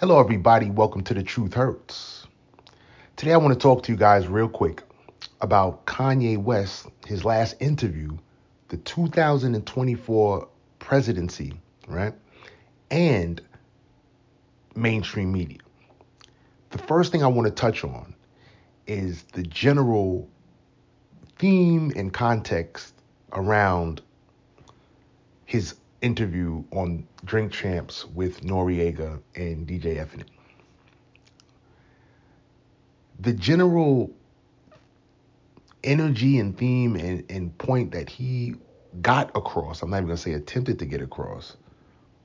Hello, everybody. Welcome to The Truth Hurts. Today, I want to talk to you guys real quick about Kanye West, his last interview, the 2024 presidency, right? And mainstream media. The first thing I want to touch on is the general theme and context around his interview on Drink Champs with Noreaga and DJ EFN. The general energy and theme and, and point that he got across, I'm not even going to say attempted to get across,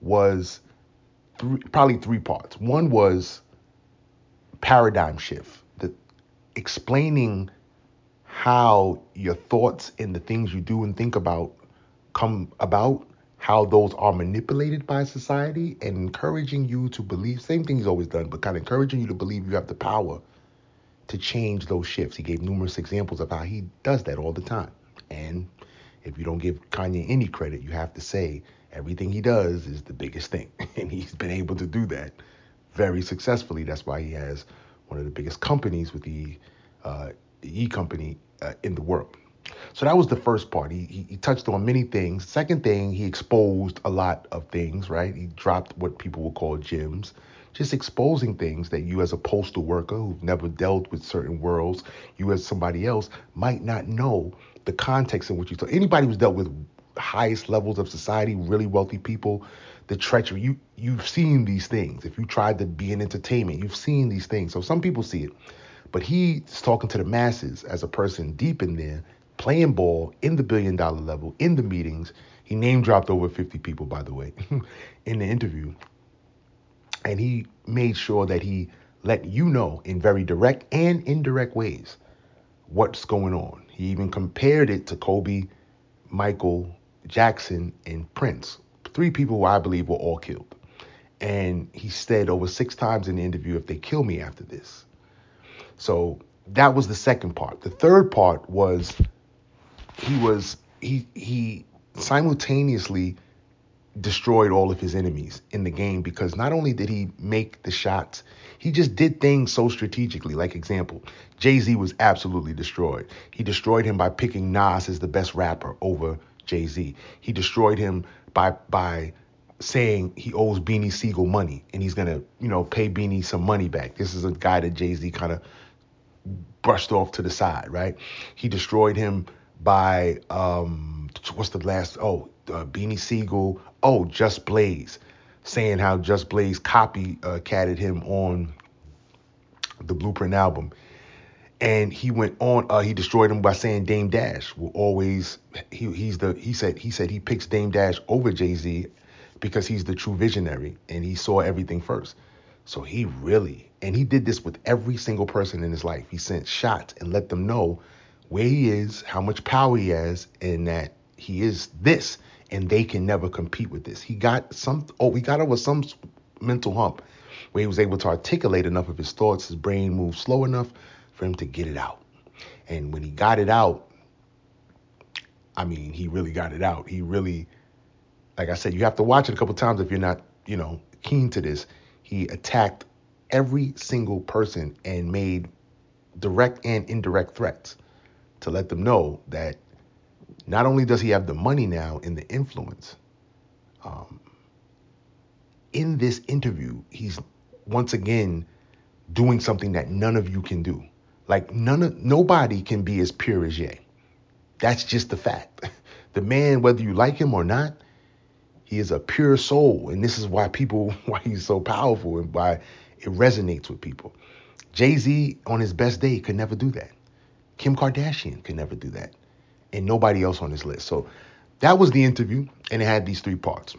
was three, probably three parts. One was paradigm shift, the explaining how your thoughts and the things you do and think about come about how those are manipulated by society and encouraging you to believe same thing he's always done but kind of encouraging you to believe you have the power to change those shifts. He gave numerous examples of how he does that all the time. And if you don't give kanye any credit you have to say everything he does is the biggest thing. And he's been able to do that very successfully. That's why he has one of the biggest companies with the uh, e company uh, in the world so that was the first part. He, he, he touched on many things. Second thing, he exposed a lot of things, right? He dropped what people would call gems, just exposing things that you, as a postal worker who've never dealt with certain worlds, you as somebody else might not know the context in which you. So anybody who's dealt with highest levels of society, really wealthy people, the treachery. You you've seen these things. If you tried to be in entertainment, you've seen these things. So some people see it. But he's talking to the masses as a person deep in there playing ball in the billion dollar level, in the meetings. He name dropped over 50 people, by the way, in the interview. And he made sure that he let you know in very direct and indirect ways what's going on. He even compared it to Kobe, Michael, Jackson, and Prince. Three people who I believe were all killed. And he said over six times in the interview, if they kill me after this. So that was the second part. The third part was he was he he simultaneously destroyed all of his enemies in the game because not only did he make the shots, he just did things so strategically. Like example, Jay-Z was absolutely destroyed. He destroyed him by picking Nas as the best rapper over Jay-Z. He destroyed him by by saying he owes Beanie Sigel money and he's gonna, you know, pay Beanie some money back. This is a guy that Jay-Z kind of brushed off to the side, right? He destroyed him by um, what's the last? Oh, uh, Beanie Sigel. Oh, Just Blaze, saying how Just Blaze copy uh, catted him on the Blueprint album, and he went on. Uh, he destroyed him by saying Dame Dash will always. He he's the he said he said he picks Dame Dash over Jay Z because he's the true visionary and he saw everything first. So he really, and he did this with every single person in his life. He sent shots and let them know where he is, how much power he has, and that he is this, and they can never compete with this. He got some, oh, he got over some mental hump where he was able to articulate enough of his thoughts. His brain moved slow enough for him to get it out. And when he got it out, I mean, he really got it out. He really, like I said, you have to watch it a couple times if you're not, you know, keen to this. He attacked every single person and made direct and indirect threats to let them know that not only does he have the money now and the influence, um, in this interview, he's once again doing something that none of you can do. Like none of nobody can be as pure as Ye. That's just the fact. The man, whether you like him or not, he is a pure soul, and this is why people, why he's so powerful, and why it resonates with people. Jay Z on his best day could never do that. Kim Kardashian could never do that, and nobody else on this list. So that was the interview, and it had these three parts.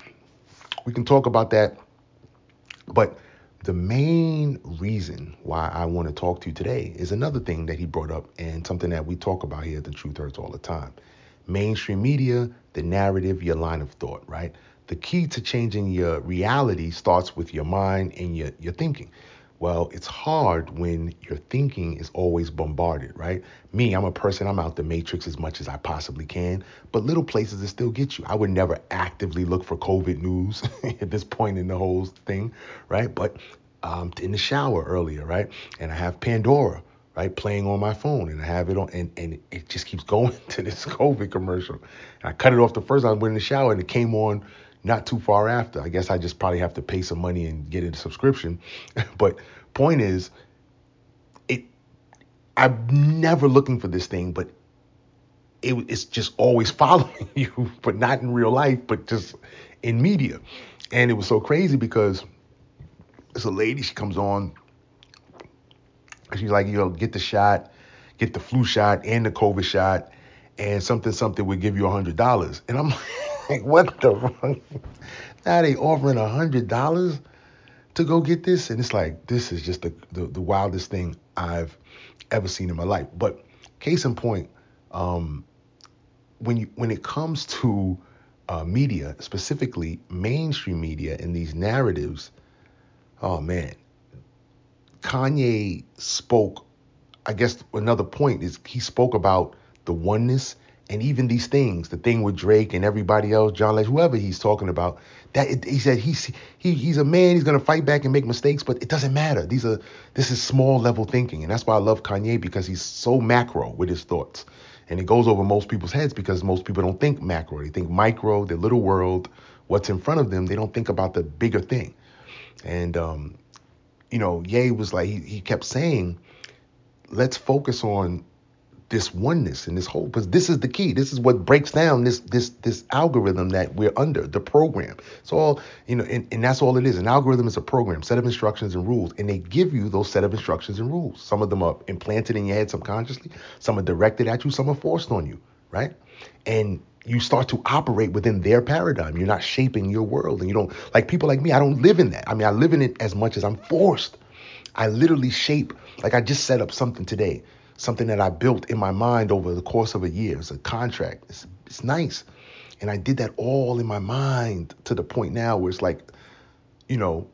We can talk about that, but the main reason why I want to talk to you today is another thing that he brought up, and something that we talk about here at the Truth Hurts all the time. Mainstream media, the narrative, your line of thought, right? The key to changing your reality starts with your mind and your, your thinking. Well, it's hard when your thinking is always bombarded, right? Me, I'm a person, I'm out the matrix as much as I possibly can, but little places that still get you. I would never actively look for COVID news at this point in the whole thing, right? But um, in the shower earlier, right? And I have Pandora, right, playing on my phone, and I have it on, and, and it just keeps going to this COVID commercial. And I cut it off the first time I went in the shower, and it came on not too far after. I guess I just probably have to pay some money and get a subscription. but point is, it I'm never looking for this thing, but it, it's just always following you, but not in real life, but just in media. And it was so crazy because it's a lady, she comes on, she's like, you know, get the shot, get the flu shot and the COVID shot, and something, something would give you a hundred dollars. And I'm like, what the fuck? Now they offering a hundred dollars to go get this? And it's like, this is just the, the, the wildest thing I've ever seen in my life. But case in point, um, when you when it comes to uh, media, specifically mainstream media and these narratives, oh man, Kanye spoke. I guess another point is he spoke about the oneness and even these things, the thing with Drake and everybody else, John Legend, whoever he's talking about. That he said he's he, he's a man. He's gonna fight back and make mistakes, but it doesn't matter. These are this is small level thinking, and that's why I love Kanye because he's so macro with his thoughts. And it goes over most people's heads because most people don't think macro. They think micro, their little world, what's in front of them. They don't think about the bigger thing. And, um, you know, Ye was like, he, he kept saying, let's focus on this oneness and this whole because this is the key. This is what breaks down this this this algorithm that we're under the program. It's all you know and, and that's all it is. An algorithm is a program set of instructions and rules and they give you those set of instructions and rules. Some of them are implanted in your head subconsciously. Some are directed at you. Some are forced on you right? And you start to operate within their paradigm. You're not shaping your world and you don't like people like me i don't live in that. I mean i live in it as much as i'm forced. I literally shape like i just set up something today something that I built in my mind over the course of a year. It's a contract. It's, it's nice. And I did that all in my mind to the point now where it's like, you know,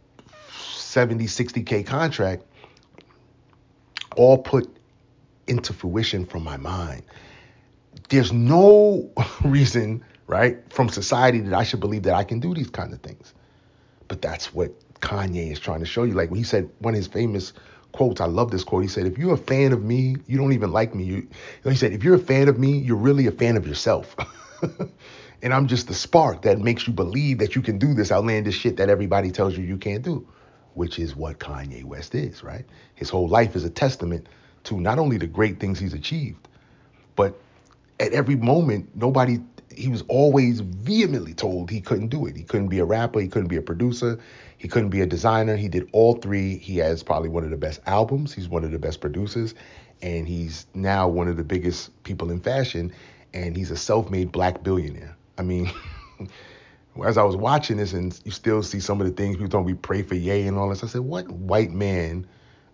70, 60K contract, all put into fruition from my mind. There's no reason, right, from society that I should believe that I can do these kind of things. But that's what Kanye is trying to show you. Like when he said one of his famous quotes. I love this quote. He said, "If you're a fan of me, you don't even like me." You, he said, "If you're a fan of me, you're really a fan of yourself." and I'm just the spark that makes you believe that you can do this outlandish shit that everybody tells you you can't do, which is what Kanye West is, right? His whole life is a testament to not only the great things he's achieved, but at every moment, nobody he was always vehemently told he couldn't do it. He couldn't be a rapper, he couldn't be a producer, he couldn't be a designer. He did all three. He has probably one of the best albums. He's one of the best producers, and he's now one of the biggest people in fashion. And he's a self-made black billionaire. I mean, as I was watching this, and you still see some of the things people don't we pray for Ye and all this. I said, what white man?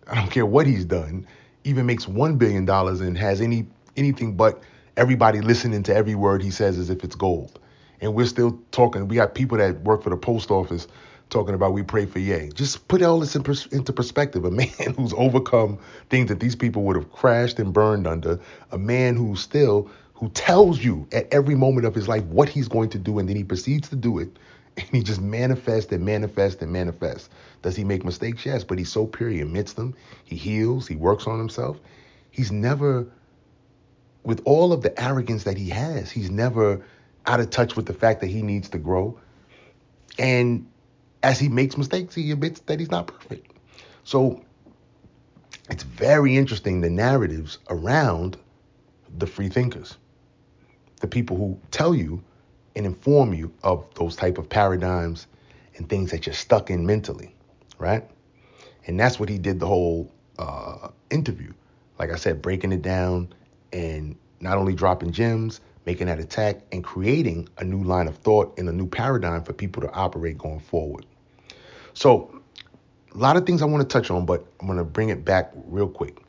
I don't care what he's done, even makes one billion dollars and has any anything but everybody listening to every word he says as if it's gold. And we're still talking. We got people that work for the post office talking about we pray for Ye. Just put all this in pers- into perspective. A man who's overcome things that these people would have crashed and burned under. A man who still who tells you at every moment of his life what he's going to do, and then he proceeds to do it. And he just manifests and manifests and manifests. Does he make mistakes? Yes, but he's so pure. He admits them. He heals. He works on himself. He's never with all of the arrogance that he has, he's never out of touch with the fact that he needs to grow. And as he makes mistakes, he admits that he's not perfect. So it's very interesting the narratives around the free thinkers, the people who tell you and inform you of those type of paradigms and things that you're stuck in mentally, right? And that's what he did the whole uh, interview. Like I said, breaking it down and not only dropping gems, making that attack, and creating a new line of thought and a new paradigm for people to operate going forward. So, a lot of things I want to touch on, but I'm going to bring it back real quick.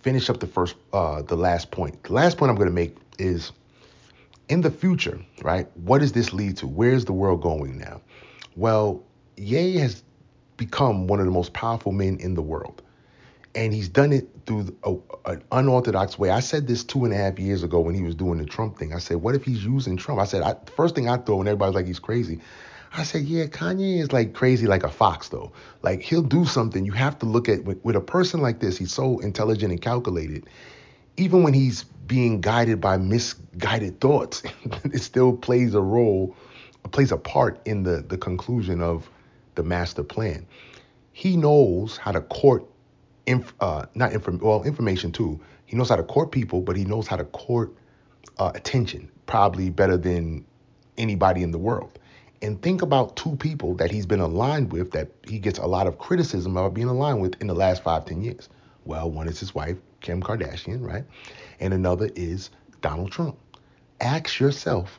Finish up the first, uh, the last point. The last point I'm going to make is in the future, right? What does this lead to? Where's the world going now? Well, Ye has become one of the most powerful men in the world and he's done it through a, an unorthodox way. I said this two and a half years ago when he was doing the Trump thing. I said, what if he's using Trump? I said, I, first thing I thought when everybody's like he's crazy, I said, yeah, Kanye is like crazy like a fox though. Like he'll do something. You have to look at with, with a person like this. He's so intelligent and calculated. Even when he's being guided by misguided thoughts, it still plays a role, plays a part in the the conclusion of the master plan. He knows how to court, inf, uh, not inform, well, information too. He knows how to court people, but he knows how to court uh, attention probably better than anybody in the world. And think about two people that he's been aligned with that he gets a lot of criticism about being aligned with in the last five, ten years. Well, one is his wife, Kim Kardashian, right? And another is Donald Trump. Ask yourself,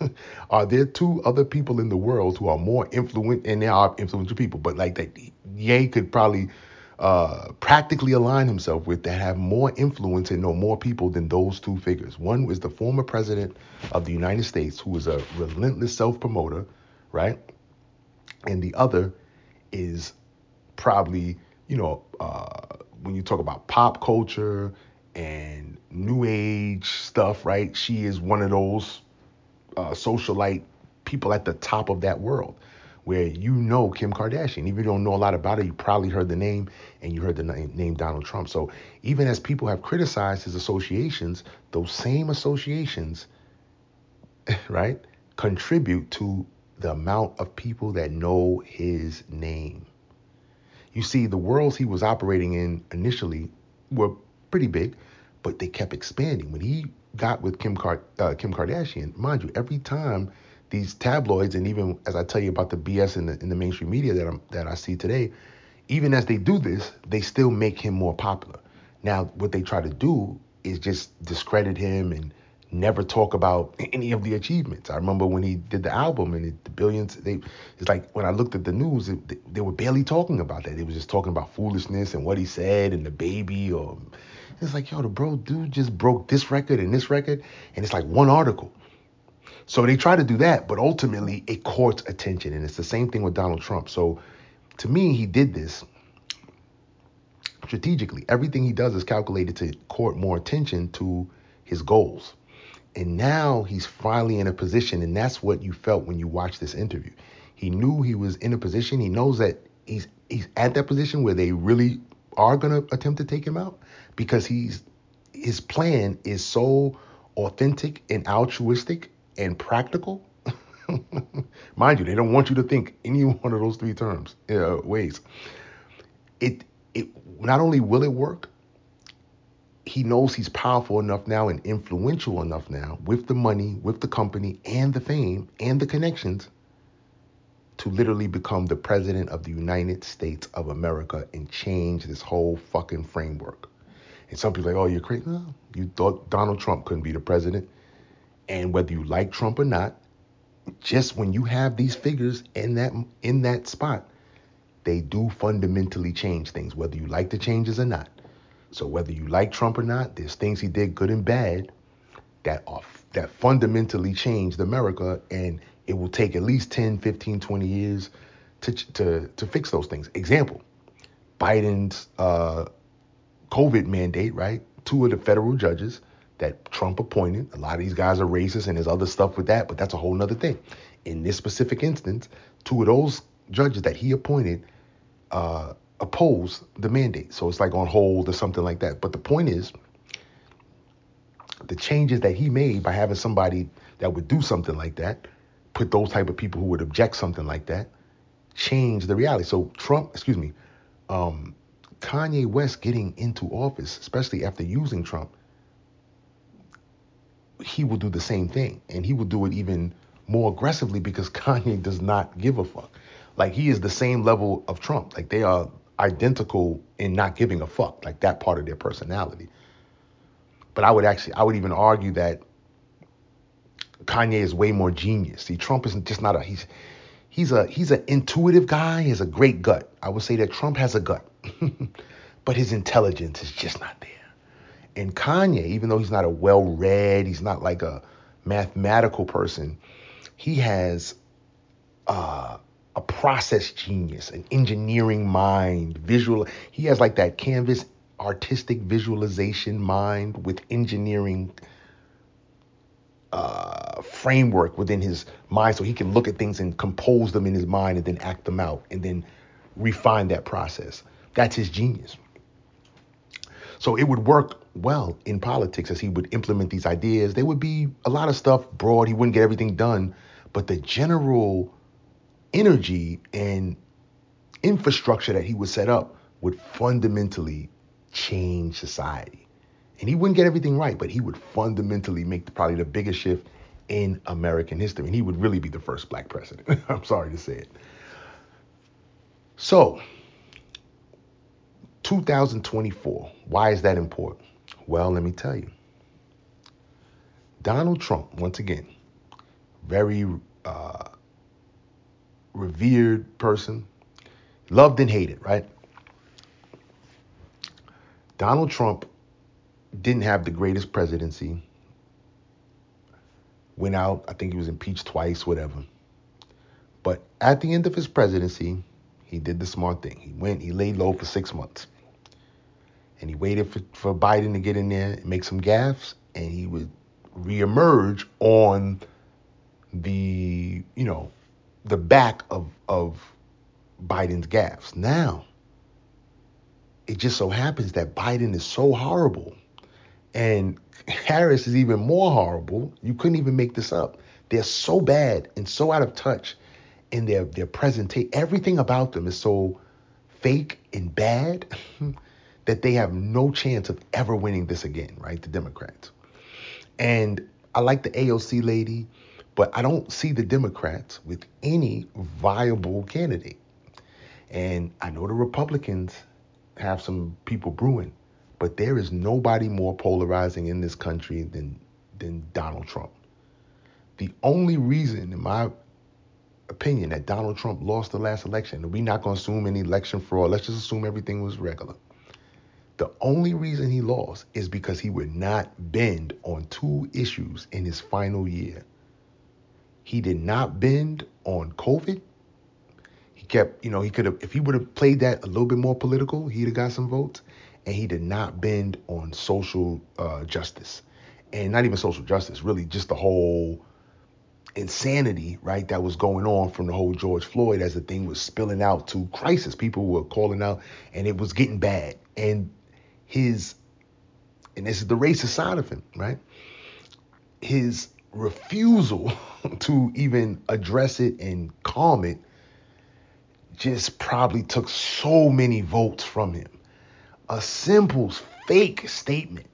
are there two other people in the world who are more influential, and there are influential people, but like that, Ye could probably uh, practically align himself with that have more influence and know more people than those two figures. One was the former president of the United States, who is a relentless self promoter, right? And the other is probably, you know, uh, when you talk about pop culture and new age stuff, right? She is one of those uh, socialite people at the top of that world where you know Kim Kardashian. Even if you don't know a lot about her, you probably heard the name and you heard the name Donald Trump. So even as people have criticized his associations, those same associations, right, contribute to the amount of people that know his name. You see, the worlds he was operating in initially were pretty big, but they kept expanding. When he got with Kim, Card- uh, Kim Kardashian, mind you, every time these tabloids and even as I tell you about the BS in the in the mainstream media that I'm that I see today, even as they do this, they still make him more popular. Now, what they try to do is just discredit him and never talk about any of the achievements. I remember when he did the album and it, the billions. They it's like when I looked at the news, it, they, they were barely talking about that. They was just talking about foolishness and what he said and the baby. Or it's like yo, the bro dude just broke this record and this record, and it's like one article. So they try to do that, but ultimately it courts attention. And it's the same thing with Donald Trump. So to me, he did this strategically. Everything he does is calculated to court more attention to his goals. And now he's finally in a position, and that's what you felt when you watched this interview. He knew he was in a position. He knows that he's he's at that position where they really are gonna attempt to take him out because he's his plan is so authentic and altruistic and practical. Mind you, they don't want you to think any one of those three terms uh, ways. It it not only will it work, he knows he's powerful enough now and influential enough now with the money, with the company, and the fame and the connections to literally become the president of the United States of America and change this whole fucking framework. And some people are like, oh, you're crazy. No, you thought Donald Trump couldn't be the president. And whether you like Trump or not, just when you have these figures in that in that spot, they do fundamentally change things, whether you like the changes or not. So whether you like Trump or not, there's things he did, good and bad, that are that fundamentally changed America, and it will take at least 10, 15, 20 years to to to fix those things. Example: Biden's uh, COVID mandate, right? Two of the federal judges that Trump appointed. A lot of these guys are racist and there's other stuff with that, but that's a whole nother thing. In this specific instance, two of those judges that he appointed uh, oppose the mandate. So it's like on hold or something like that. But the point is, the changes that he made by having somebody that would do something like that, put those type of people who would object something like that, change the reality. So Trump, excuse me, um, Kanye West getting into office, especially after using Trump, he will do the same thing. And he will do it even more aggressively because Kanye does not give a fuck. Like he is the same level of Trump. Like they are identical in not giving a fuck, like that part of their personality. But I would actually, I would even argue that Kanye is way more genius. See, Trump isn't just not a he's he's a he's an intuitive guy. He has a great gut. I would say that Trump has a gut, but his intelligence is just not there. And Kanye, even though he's not a well read, he's not like a mathematical person, he has uh, a process genius, an engineering mind, visual. He has like that canvas artistic visualization mind with engineering uh, framework within his mind so he can look at things and compose them in his mind and then act them out and then refine that process. That's his genius. So it would work well in politics as he would implement these ideas. There would be a lot of stuff broad. He wouldn't get everything done, but the general energy and infrastructure that he would set up would fundamentally change society. And he wouldn't get everything right, but he would fundamentally make the, probably the biggest shift in American history. And he would really be the first black president. I'm sorry to say it. So, 2024, why is that important? Well, let me tell you. Donald Trump, once again, very uh, revered person, loved and hated, right? Donald Trump didn't have the greatest presidency. Went out, I think he was impeached twice, whatever. But at the end of his presidency, he did the smart thing. He went, he laid low for six months. And he waited for, for Biden to get in there and make some gaffes, and he would reemerge on the, you know, the back of of Biden's gaffes. Now, it just so happens that Biden is so horrible and Harris is even more horrible. You couldn't even make this up. They're so bad and so out of touch in their their presentation. Everything about them is so fake and bad that they have no chance of ever winning this again, right? The Democrats. And I like the AOC lady, but I don't see the Democrats with any viable candidate. And I know the Republicans have some people brewing, but there is nobody more polarizing in this country than than Donald Trump. The only reason, in my opinion, that Donald Trump lost the last election, and we're not going to assume any election fraud, let's just assume everything was regular. The only reason he lost is because he would not bend on two issues in his final year. He did not bend on COVID he kept, you know, he could have, if he would have played that a little bit more political, he'd have got some votes. And he did not bend on social uh, justice. And not even social justice, really just the whole insanity, right, that was going on from the whole George Floyd as the thing was spilling out to crisis. People were calling out and it was getting bad. And his, and this is the racist side of him, right? His refusal to even address it and calm it just probably took so many votes from him. A simple fake statement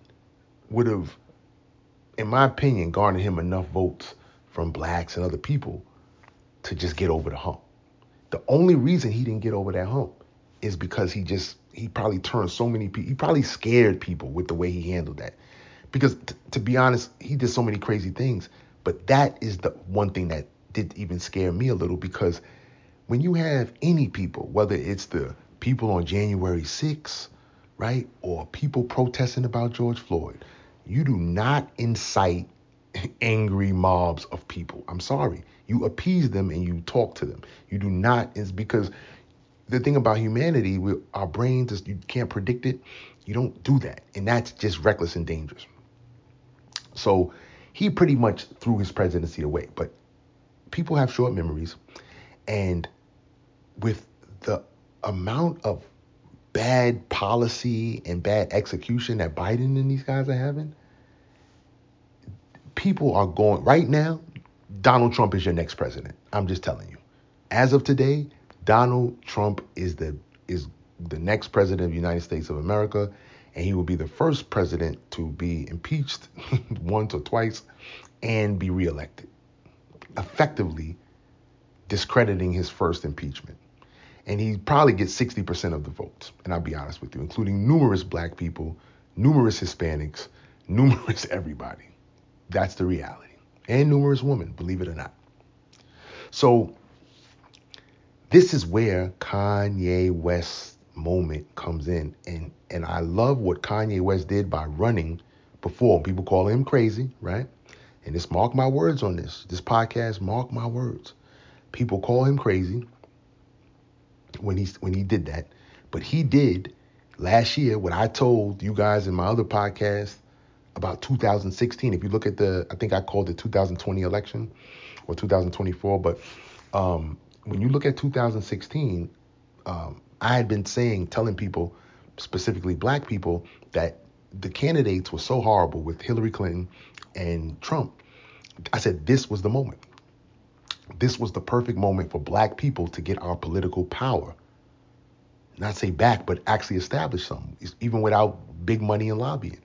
would have, in my opinion, garnered him enough votes from blacks and other people to just get over the hump. The only reason he didn't get over that hump is because he just he probably turned so many people. He probably scared people with the way he handled that. Because t- to be honest, he did so many crazy things. But that is the one thing that did even scare me a little because when you have any people, whether it's the people on January 6th, right, or people protesting about George Floyd, you do not incite angry mobs of people. I'm sorry. You appease them and you talk to them. You do not, is because the thing about humanity, we, our brains, is, you can't predict it. You don't do that. And that's just reckless and dangerous. So he pretty much threw his presidency away. But people have short memories. And with the amount of bad policy and bad execution that Biden and these guys are having, people are going right now. Donald Trump is your next president. I'm just telling you. As of today, Donald Trump is the is the next president of the United States of America, and he will be the first president to be impeached once or twice and be reelected, effectively discrediting his first impeachment and he probably gets 60% of the votes. And I'll be honest with you, including numerous black people, numerous Hispanics, numerous everybody. That's the reality. And numerous women, believe it or not. So this is where Kanye West's moment comes in. And and I love what Kanye West did by running before. People call him crazy, right? And just mark my words on this. This podcast, mark my words. People call him crazy when he when he did that. But he did last year what I told you guys in my other podcast about 2016. If you look at the, I think I called it 2020 election or 2024, but um, when you look at 2016, um, I had been saying, telling people, specifically black people, that the candidates were so horrible with Hillary Clinton and Trump. I said this was the moment. This was the perfect moment for black people to get our political power. Not say back, but actually establish some, even without big money and lobbying.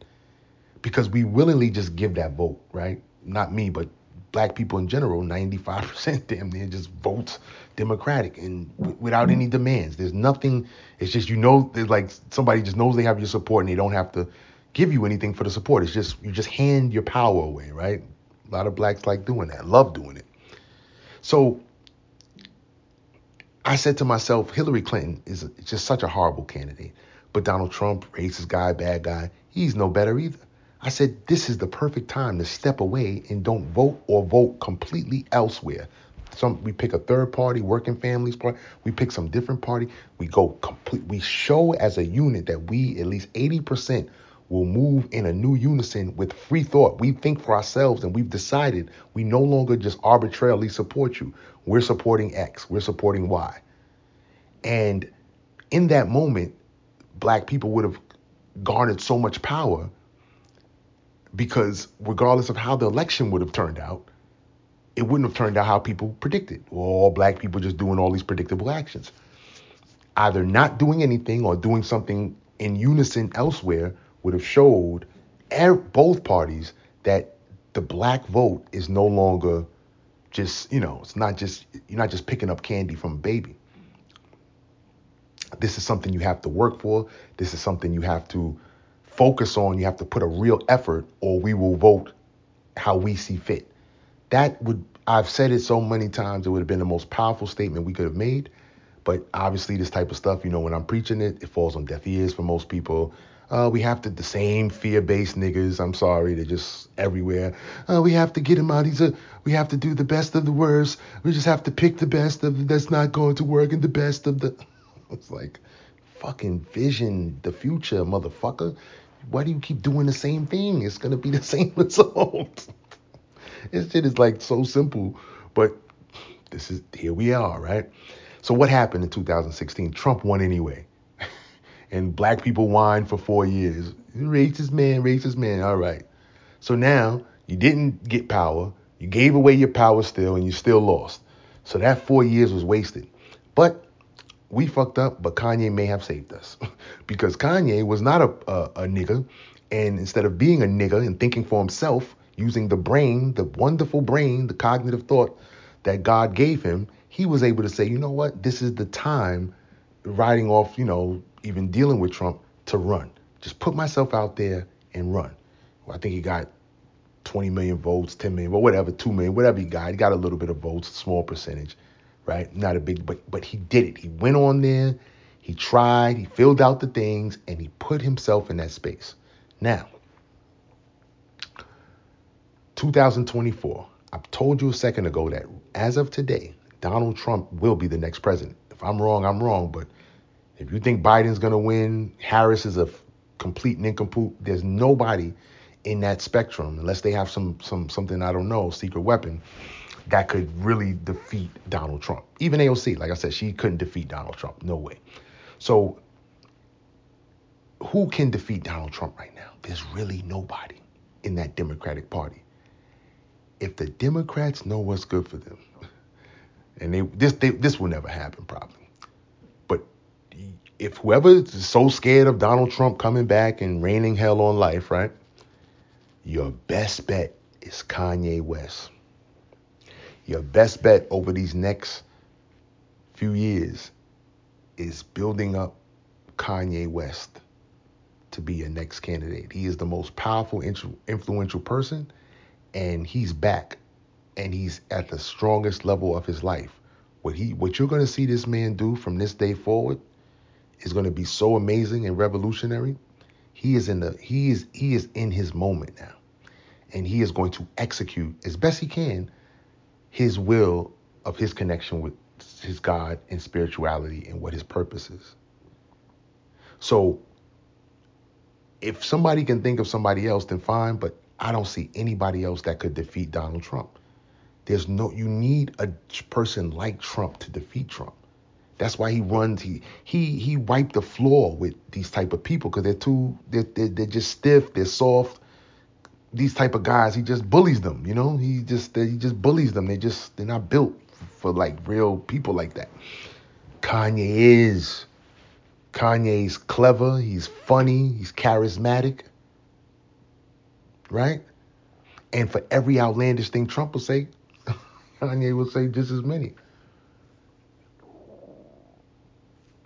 Because we willingly just give that vote, right? Not me, but black people in general, 95% damn near just votes Democratic and w- without any demands. There's nothing, it's just, you know, there's like somebody just knows they have your support and they don't have to give you anything for the support. It's just, you just hand your power away, right? A lot of blacks like doing that, love doing it. So I said to myself, Hillary Clinton is just such a horrible candidate. But Donald Trump, racist guy, bad guy, he's no better either. I said, this is the perfect time to step away and don't vote or vote completely elsewhere. Some we pick a third party, working families party. We pick some different party. We go complete. We show as a unit that we at least eighty percent will move in a new unison with free thought. We think for ourselves, and we've decided we no longer just arbitrarily support you. We're supporting X. We're supporting Y. And in that moment, black people would have garnered so much power because regardless of how the election would have turned out, it wouldn't have turned out how people predicted. All black people just doing all these predictable actions. Either not doing anything or doing something in unison elsewhere would have showed er, both parties that the black vote is no longer just, you know, it's not just, you're not just picking up candy from a baby. This is something you have to work for. This is something you have to focus on. You have to put a real effort, or we will vote how we see fit. That would, I've said it so many times, it would have been the most powerful statement we could have made. But obviously, this type of stuff, you know, when I'm preaching it, it falls on deaf ears for most people. Uh, we have to the same fear-based niggas. I'm sorry, they're just everywhere. Uh, we have to get him out. He's a. We have to do the best of the worst. We just have to pick the best of that's not going to work and the best of the. It's like, fucking vision the future, motherfucker. Why do you keep doing the same thing? It's gonna be the same result. this shit is like so simple, but this is here we are, right? So what happened in 2016? Trump won anyway. and black people whined for four years. Racist man, racist man. All right. So now you didn't get power. You gave away your power still, and you still lost. So that four years was wasted. But we fucked up, but Kanye may have saved us because Kanye was not a, a, a nigga. And instead of being a nigga and thinking for himself, using the brain, the wonderful brain, the cognitive thought that God gave him, he was able to say, you know what, this is the time, riding off, you know, even dealing with Trump, to run. Just put myself out there and run. Well, I think he got 20 million votes, 10 million, but whatever, 2 million, whatever he got. He got a little bit of votes, small percentage right? Not a big, but but he did it. He went on there, he tried, he filled out the things, and he put himself in that space. Now, 2024. I've told you a second ago that as of today, Donald Trump will be the next president. If I'm wrong, I'm wrong. But if you think Biden's gonna win, Harris is a complete nincompoop. There's nobody in that spectrum unless they have some some something I don't know, secret weapon that could really defeat Donald Trump. Even AOC, like I said, she couldn't defeat Donald Trump. No way. So, who can defeat Donald Trump right now? There's really nobody in that Democratic Party. If the Democrats know what's good for them, and they this they, this will never happen probably, but if whoever is so scared of Donald Trump coming back and raining hell on life, right? Your best bet is Kanye West. Your best bet over these next few years is building up Kanye West to be your next candidate. He is the most powerful, influential person, and he's back, and he's at the strongest level of his life. What he, what you're to see this man do from this day forward, is to be so amazing and revolutionary. He is in the, he is, he is in his moment now, and he is going to execute as best he can his will of his connection with his God and spirituality and what his purpose is. So if somebody can think of somebody else, then fine. But I don't see anybody else that could defeat Donald Trump. There's no. You need a person like Trump to defeat Trump. That's why he runs. He he he wiped the floor with these type of people because they're too. They're, they're they're just stiff. They're soft. These type of guys, he just bullies them. You know, he just he just bullies them. They just they're not built for like real people like that. Kanye is. Kanye's clever. He's funny. He's charismatic. Right. And for every outlandish thing Trump will say, Kanye will say just as many.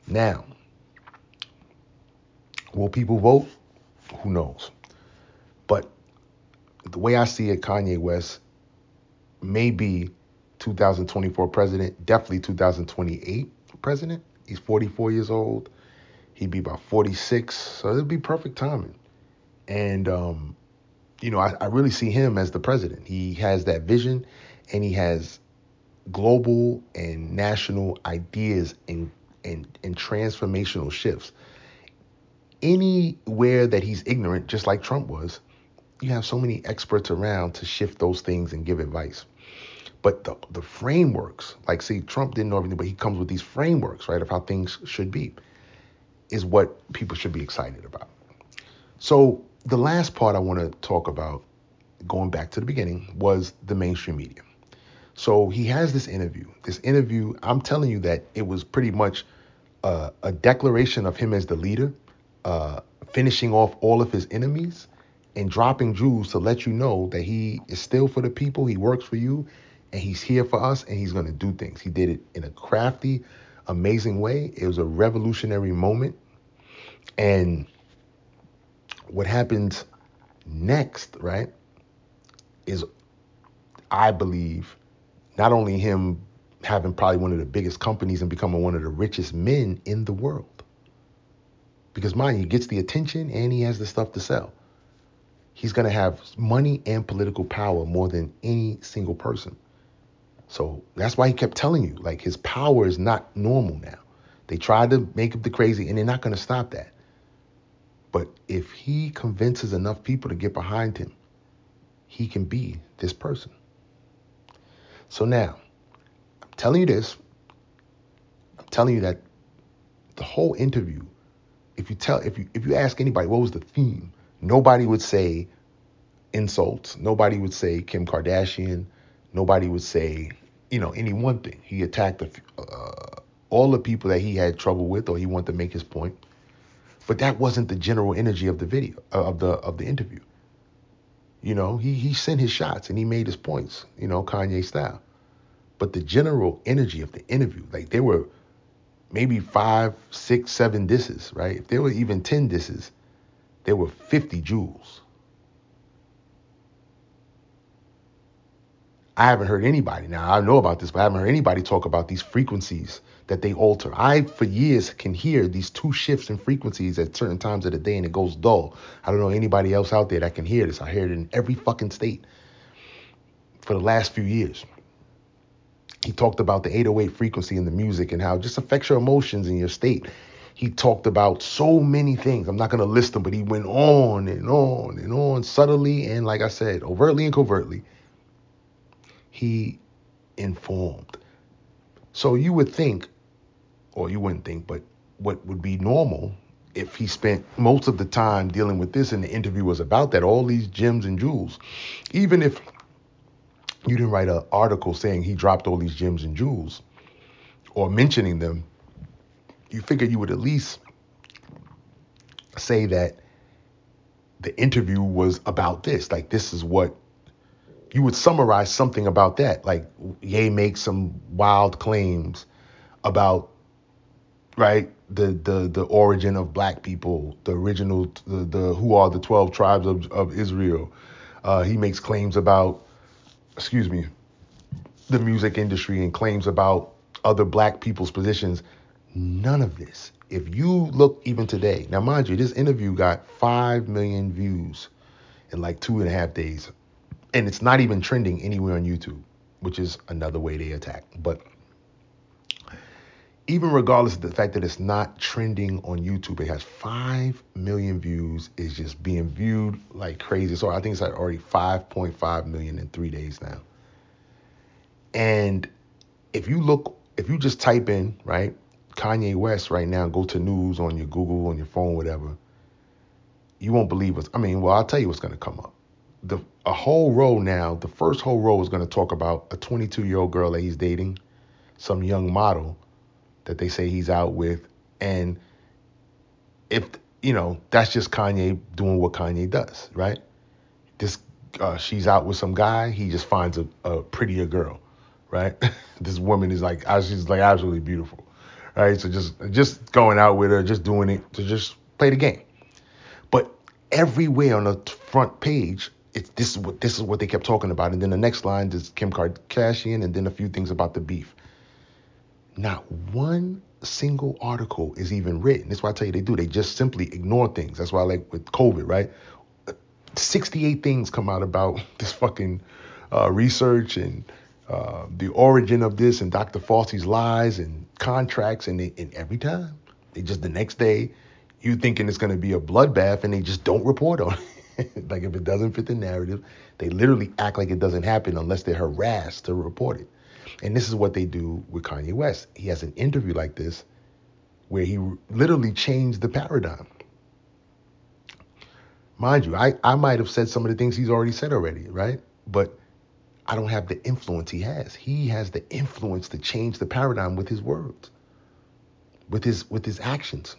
Now, will people vote? Who knows? The way I see it, Kanye West may be 2024 president, definitely 2028 president. He's 44 years old. He'd be about 46, so it'd be perfect timing. And um, you know, I, I really see him as the president. He has that vision, and he has global and national ideas and and, and transformational shifts. Anywhere that he's ignorant, just like Trump was, you have so many experts around to shift those things and give advice. But the, the frameworks, like see, Trump didn't know everything, but he comes with these frameworks, right, of how things should be, is what people should be excited about. So the last part I want to talk about, going back to the beginning, was the mainstream media. So he has this interview. This interview, I'm telling you that it was pretty much uh, a declaration of him as the leader, uh, finishing off all of his enemies, and dropping jewels to let you know that he is still for the people, he works for you, and he's here for us, and he's going to do things. He did it in a crafty, amazing way. It was a revolutionary moment. And what happens next, right, is I believe not only him having probably one of the biggest companies and becoming one of the richest men in the world. Because mind you, he gets the attention and he has the stuff to sell. He's going to have money and political power more than any single person. So that's why he kept telling you, like, his power is not normal now. They tried to make him the crazy, and they're not going to stop that. But if he convinces enough people to get behind him, he can be this person. So now, I'm telling you this. I'm telling you that the whole interview, if you tell if you if you ask anybody what was the theme, nobody would say insults. Nobody would say Kim Kardashian. Nobody would say, you know, any one thing. He attacked uh, all the people that he had trouble with or he wanted to make his point. But that wasn't the general energy of the video of the of the interview. You know, he he sent his shots and he made his points, you know, Kanye style. But the general energy of the interview, like there were maybe five, six, seven disses, right? If there were even 10 disses, there were 50 jewels. I haven't heard anybody now. I know about this, but I haven't heard anybody talk about these frequencies that they alter. I, for years, can hear these two shifts in frequencies at certain times of the day and it goes dull. I don't know anybody else out there that can hear this. I hear it in every fucking state for the last few years. He talked about the 808 frequency in the music and how it just affects your emotions and your state. He talked about so many things. I'm not going to list them, but he went on and on and on subtly and, like I said, overtly and covertly. He informed. So you would think, or you wouldn't think, but what would be normal if he spent most of the time dealing with this and the interview was about that, all these gems and jewels, even if you didn't write an article saying he dropped all these gems and jewels or mentioning them, you figure you would at least say that the interview was about this. Like, this is what you would summarize something about that. Like, Ye makes some wild claims about, right, the the the origin of black people, the original, the, the who are the 12 tribes of, of Israel. Uh, he makes claims about excuse me, the music industry and claims about other black people's positions. None of this. If you look even today, now mind you, this interview got 5 million views in like two and a half days. And it's not even trending anywhere on YouTube, which is another way they attack. But even regardless of the fact that it's not trending on YouTube, it has five million views. Is just being viewed like crazy. So I think it's like already 5.5 million in three days now. And if you look, if you just type in right Kanye West right now, go to news on your Google on your phone, whatever. You won't believe us. I mean, well, I'll tell you what's going to come up. The a whole row now. The first whole row is going to talk about a 22 year old girl that he's dating, some young model that they say he's out with. And if, you know, that's just Kanye doing what Kanye does, right? This, uh, she's out with some guy, he just finds a, a prettier girl, right? this woman is like, she's like absolutely beautiful, right? So just, just going out with her, just doing it to just play the game. But everywhere on the front page, it's this is what this is what they kept talking about, and then the next line is Kim Kardashian, and then a few things about the beef. Not one single article is even written. That's why I tell you they do. They just simply ignore things. That's why I like with COVID, right? 68 things come out about this fucking uh, research and uh, the origin of this and Dr. Fauci's lies and contracts. And, they, and every time, they just the next day, you thinking it's going to be a bloodbath and they just don't report on it. like if it doesn't fit the narrative, they literally act like it doesn't happen unless they're harassed to report it. And this is what they do with Kanye West. He has an interview like this where he literally changed the paradigm. Mind you, I, I might have said some of the things he's already said already, right? But I don't have the influence he has. He has the influence to change the paradigm with his words, with his with his actions.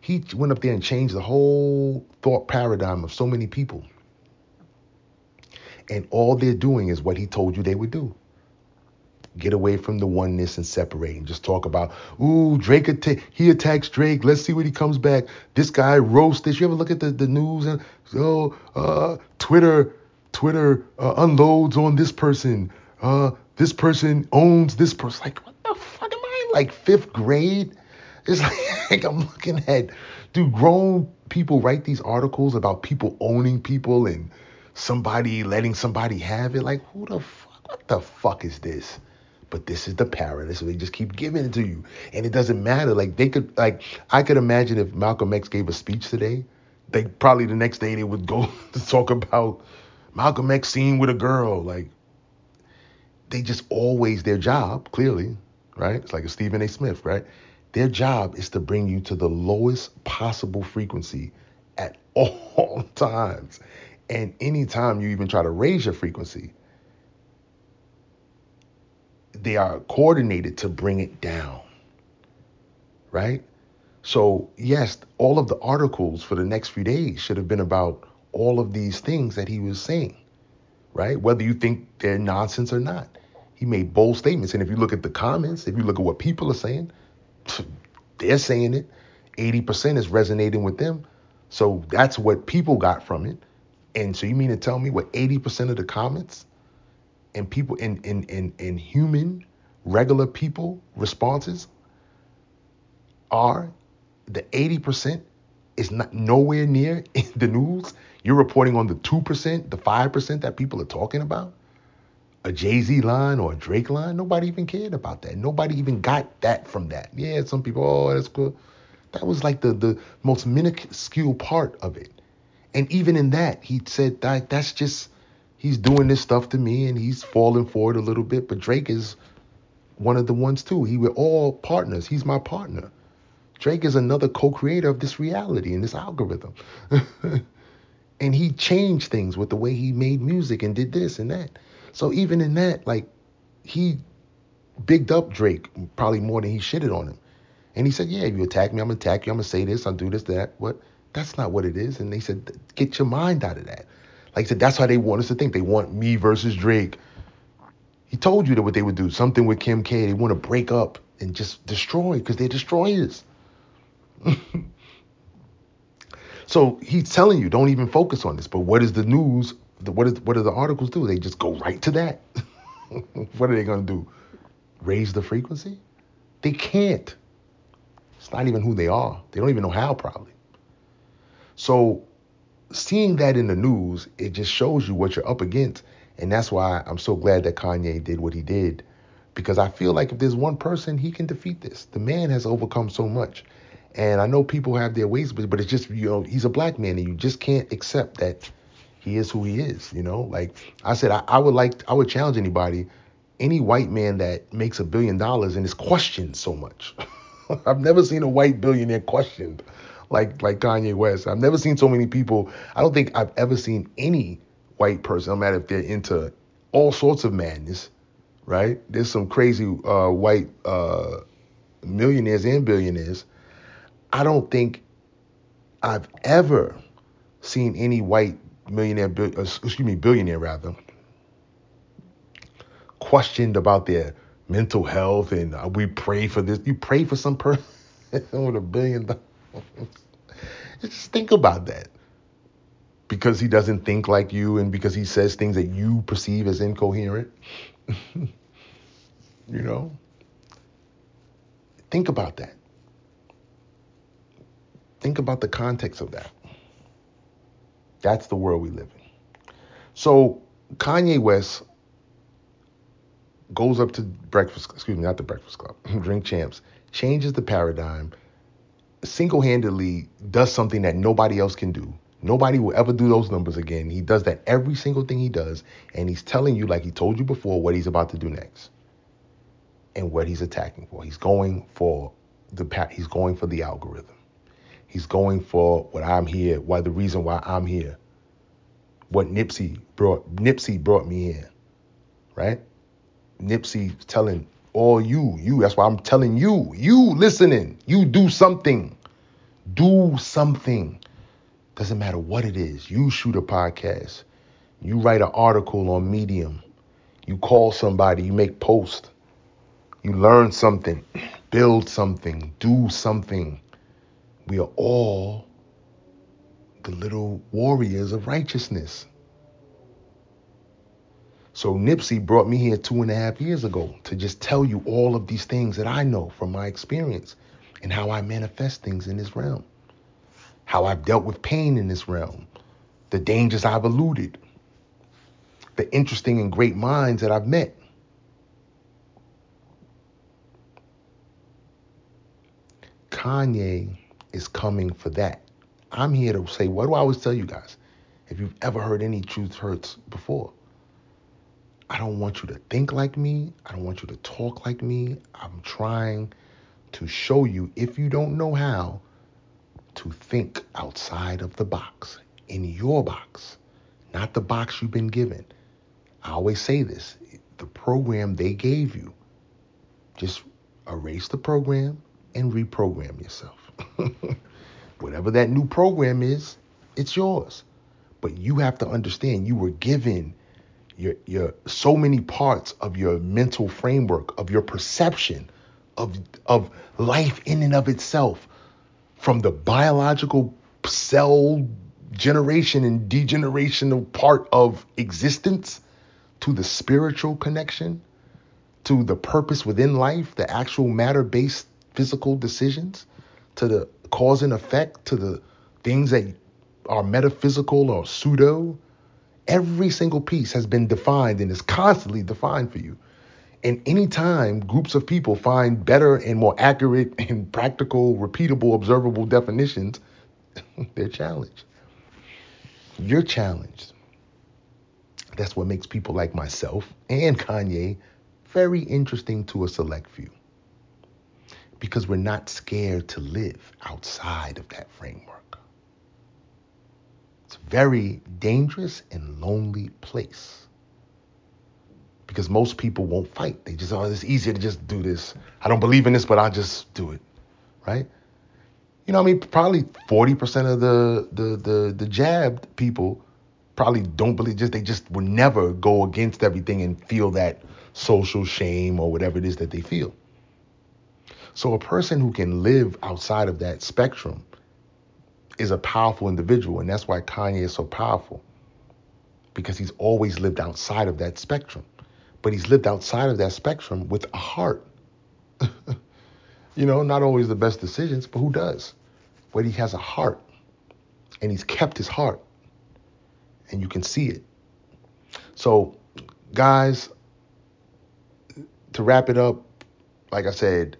He went up there and changed the whole thought paradigm of so many people. And all they're doing is what he told you they would do. Get away from the oneness and separate and just talk about, ooh, Drake, atta- he attacks Drake. Let's see what he comes back. This guy roasted. You ever look at the, the news and, oh, uh, Twitter, Twitter uh, unloads on this person. Uh, this person owns this person. Like, what the fuck am I in like fifth grade? It's like I'm looking at, do grown people write these articles about people owning people and somebody letting somebody have it. Like, who the fuck? What the fuck is this? But this is the paradox. So they just keep giving it to you, and it doesn't matter. Like they could, like I could imagine if Malcolm X gave a speech today, they probably the next day they would go to talk about Malcolm X seen with a girl. Like they just always their job, clearly, right? It's like a Stephen A. Smith, right? Their job is to bring you to the lowest possible frequency at all times. And anytime you even try to raise your frequency, they are coordinated to bring it down. Right? So, yes, all of the articles for the next few days should have been about all of these things that he was saying, right? Whether you think they're nonsense or not. He made bold statements. And if you look at the comments, if you look at what people are saying, they're saying it. 80% is resonating with them. So that's what people got from it. And so you mean to tell me what 80% of the comments and people in in in, in human regular people responses are the 80% is not nowhere near in the news. You're reporting on the 2%, the 5% that people are talking about. A Jay-Z line or a Drake line, nobody even cared about that. Nobody even got that from that. Yeah, some people, oh, that's cool. That was like the the most minuscule part of it. And even in that, he said that that's just he's doing this stuff to me and he's falling for it a little bit. But Drake is one of the ones too. He we're all partners. He's my partner. Drake is another co-creator of this reality and this algorithm. and he changed things with the way he made music and did this and that. So even in that, like he bigged up Drake probably more than he shitted on him. And he said, Yeah, if you attack me, I'm gonna attack you, I'm gonna say this, I'll do this, that. What? That's not what it is. And they said, get your mind out of that. Like I said, that's how they want us to think. They want me versus Drake. He told you that what they would do, something with Kim K. They want to break up and just destroy because they're destroyers. so he's telling you, don't even focus on this. But what is the news? What is what do the articles do? They just go right to that. what are they gonna do? Raise the frequency? They can't. It's not even who they are. They don't even know how, probably. So seeing that in the news, it just shows you what you're up against. And that's why I'm so glad that Kanye did what he did because I feel like if there's one person, he can defeat this. The man has overcome so much. And I know people have their ways, but, but it's just, you know, he's a black man and you just can't accept that he is who he is, you know? Like I said, I, I would like, I would challenge anybody, any white man that makes a billion dollars and is questioned so much. I've never seen a white billionaire questioned like like Kanye West. I've never seen so many people. I don't think I've ever seen any white person, no matter if they're into all sorts of madness, right? There's some crazy uh, white uh, millionaires and billionaires. I don't think I've ever seen any white millionaire, uh, excuse me, billionaire rather, questioned about their mental health and uh, we pray for this. You pray for some person with a billion dollars. Just think about that. Because he doesn't think like you and because he says things that you perceive as incoherent. you know? Think about that. Think about the context of that. That's the world we live in. So Kanye West goes up to breakfast, excuse me, not the Breakfast Club, Drink Champs, changes the paradigm, single-handedly does something that nobody else can do. Nobody will ever do those numbers again. He does that every single thing he does, and he's telling you, like he told you before, what he's about to do next and what he's attacking for. He's going for the he's going for the algorithm. He's going for what I'm here, why the reason why I'm here. What Nipsey brought Nipsey brought me here. Right? Nipsey telling all you, you, that's why I'm telling you, you listening, you do something. Do something. Doesn't matter what it is. You shoot a podcast. You write an article on Medium. You call somebody, you make post. You learn something, build something, do something. We are all the little warriors of righteousness. So Nipsey brought me here two and a half years ago to just tell you all of these things that I know from my experience and how I manifest things in this realm, how I've dealt with pain in this realm, the dangers I've eluded, the interesting and great minds that I've met. Kanye is coming for that. I'm here to say, what do I always tell you guys? If you've ever heard any truth hurts before, I don't want you to think like me. I don't want you to talk like me. I'm trying to show you, if you don't know how, to think outside of the box, in your box, not the box you've been given. I always say this the program they gave you, just erase the program and reprogram yourself. Whatever that new program is, it's yours. But you have to understand you were given your your so many parts of your mental framework of your perception of of life in and of itself from the biological cell generation and degenerational part of existence to the spiritual connection to the purpose within life the actual matter based physical decisions to the cause and effect to the things that are metaphysical or pseudo Every single piece has been defined and is constantly defined for you. And anytime groups of people find better and more accurate and practical, repeatable, observable definitions, they're challenged. You're challenged. That's what makes people like myself and Kanye very interesting to a select few. Because we're not scared to live outside of that framework. It's a very dangerous and lonely place. Because most people won't fight. They just, oh, it's easier to just do this. I don't believe in this, but I'll just do it. Right? You know, I mean, probably 40% of the the the the jabbed people probably don't believe just they just will never go against everything and feel that social shame or whatever it is that they feel. So a person who can live outside of that spectrum is a powerful individual, and that's why Kanye is so powerful because he's always lived outside of that spectrum. But he's lived outside of that spectrum with a heart. you know, not always the best decisions, but who does? But he has a heart, and he's kept his heart, and you can see it. So, guys, to wrap it up, like I said,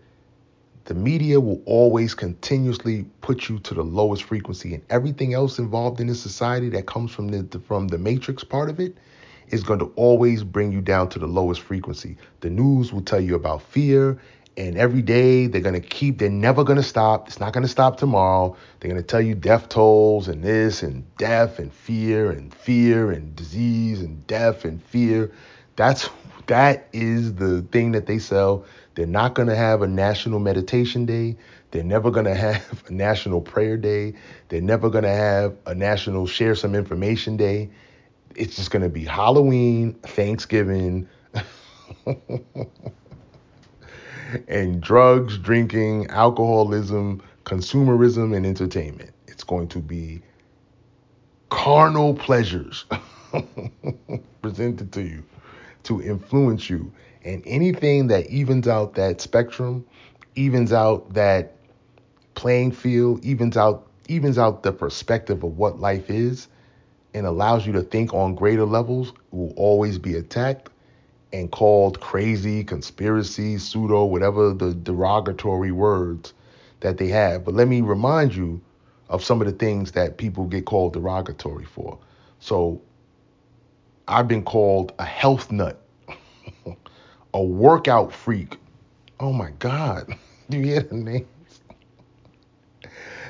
the media will always continuously put you to the lowest frequency, and everything else involved in this society that comes from the from the matrix part of it is going to always bring you down to the lowest frequency. The news will tell you about fear, and every day they're going to keep. They're never going to stop. It's not going to stop tomorrow. They're going to tell you death tolls and this and death and fear and fear and disease and death and fear. That's that is the thing that they sell. They're not going to have a national meditation day. They're never going to have a national prayer day. They're never going to have a national share some information day. It's just going to be Halloween, Thanksgiving, and drugs, drinking, alcoholism, consumerism, and entertainment. It's going to be carnal pleasures presented to you to influence you. And anything that evens out that spectrum, evens out that playing field, evens out evens out the perspective of what life is and allows you to think on greater levels will always be attacked and called crazy, conspiracy, pseudo, whatever the derogatory words that they have. But let me remind you of some of the things that people get called derogatory for. So I've been called a health nut, a workout freak. Oh my God. Do you hear the names?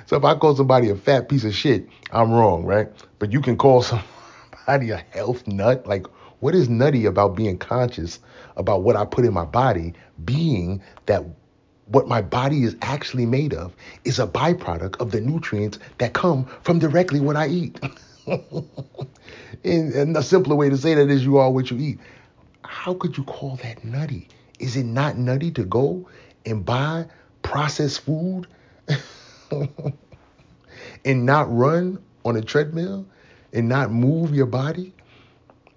So if I call somebody a fat piece of shit, I'm wrong, right? But you can call somebody a health nut. Like, what is nutty about being conscious about what I put in my body, being that what my body is actually made of is a byproduct of the nutrients that come from directly what I eat. and, and a simpler way to say that is you are what you eat. How could you call that nutty? Is it not nutty to go and buy processed food and not run on a treadmill and not move your body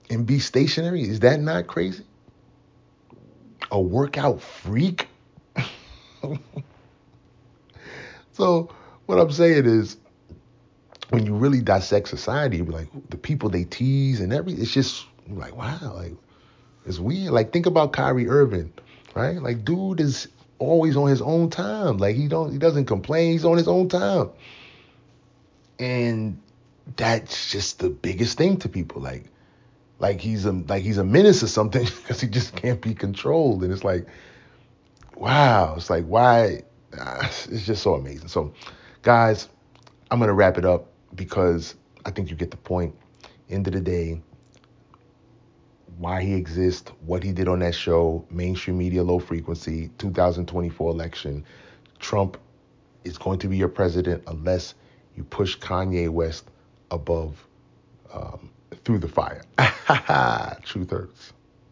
and be stationary? Is that not crazy? A workout freak? so, what I'm saying is, when you really dissect society, like the people they tease and every, it's just like wow, like it's weird. Like think about Kyrie Irving, right? Like dude is always on his own time. Like he don't, he doesn't complain. He's on his own time, and that's just the biggest thing to people. Like, like he's a like he's a menace or something because he just can't be controlled. And it's like, wow, it's like why? Uh, it's just so amazing. So, guys, I'm gonna wrap it up because I think you get the point. End of the day, why he exists, what he did on that show, mainstream media, low frequency, 2024 election. Trump is going to be your president unless you push Kanye West above um, through the fire. Truth hurts.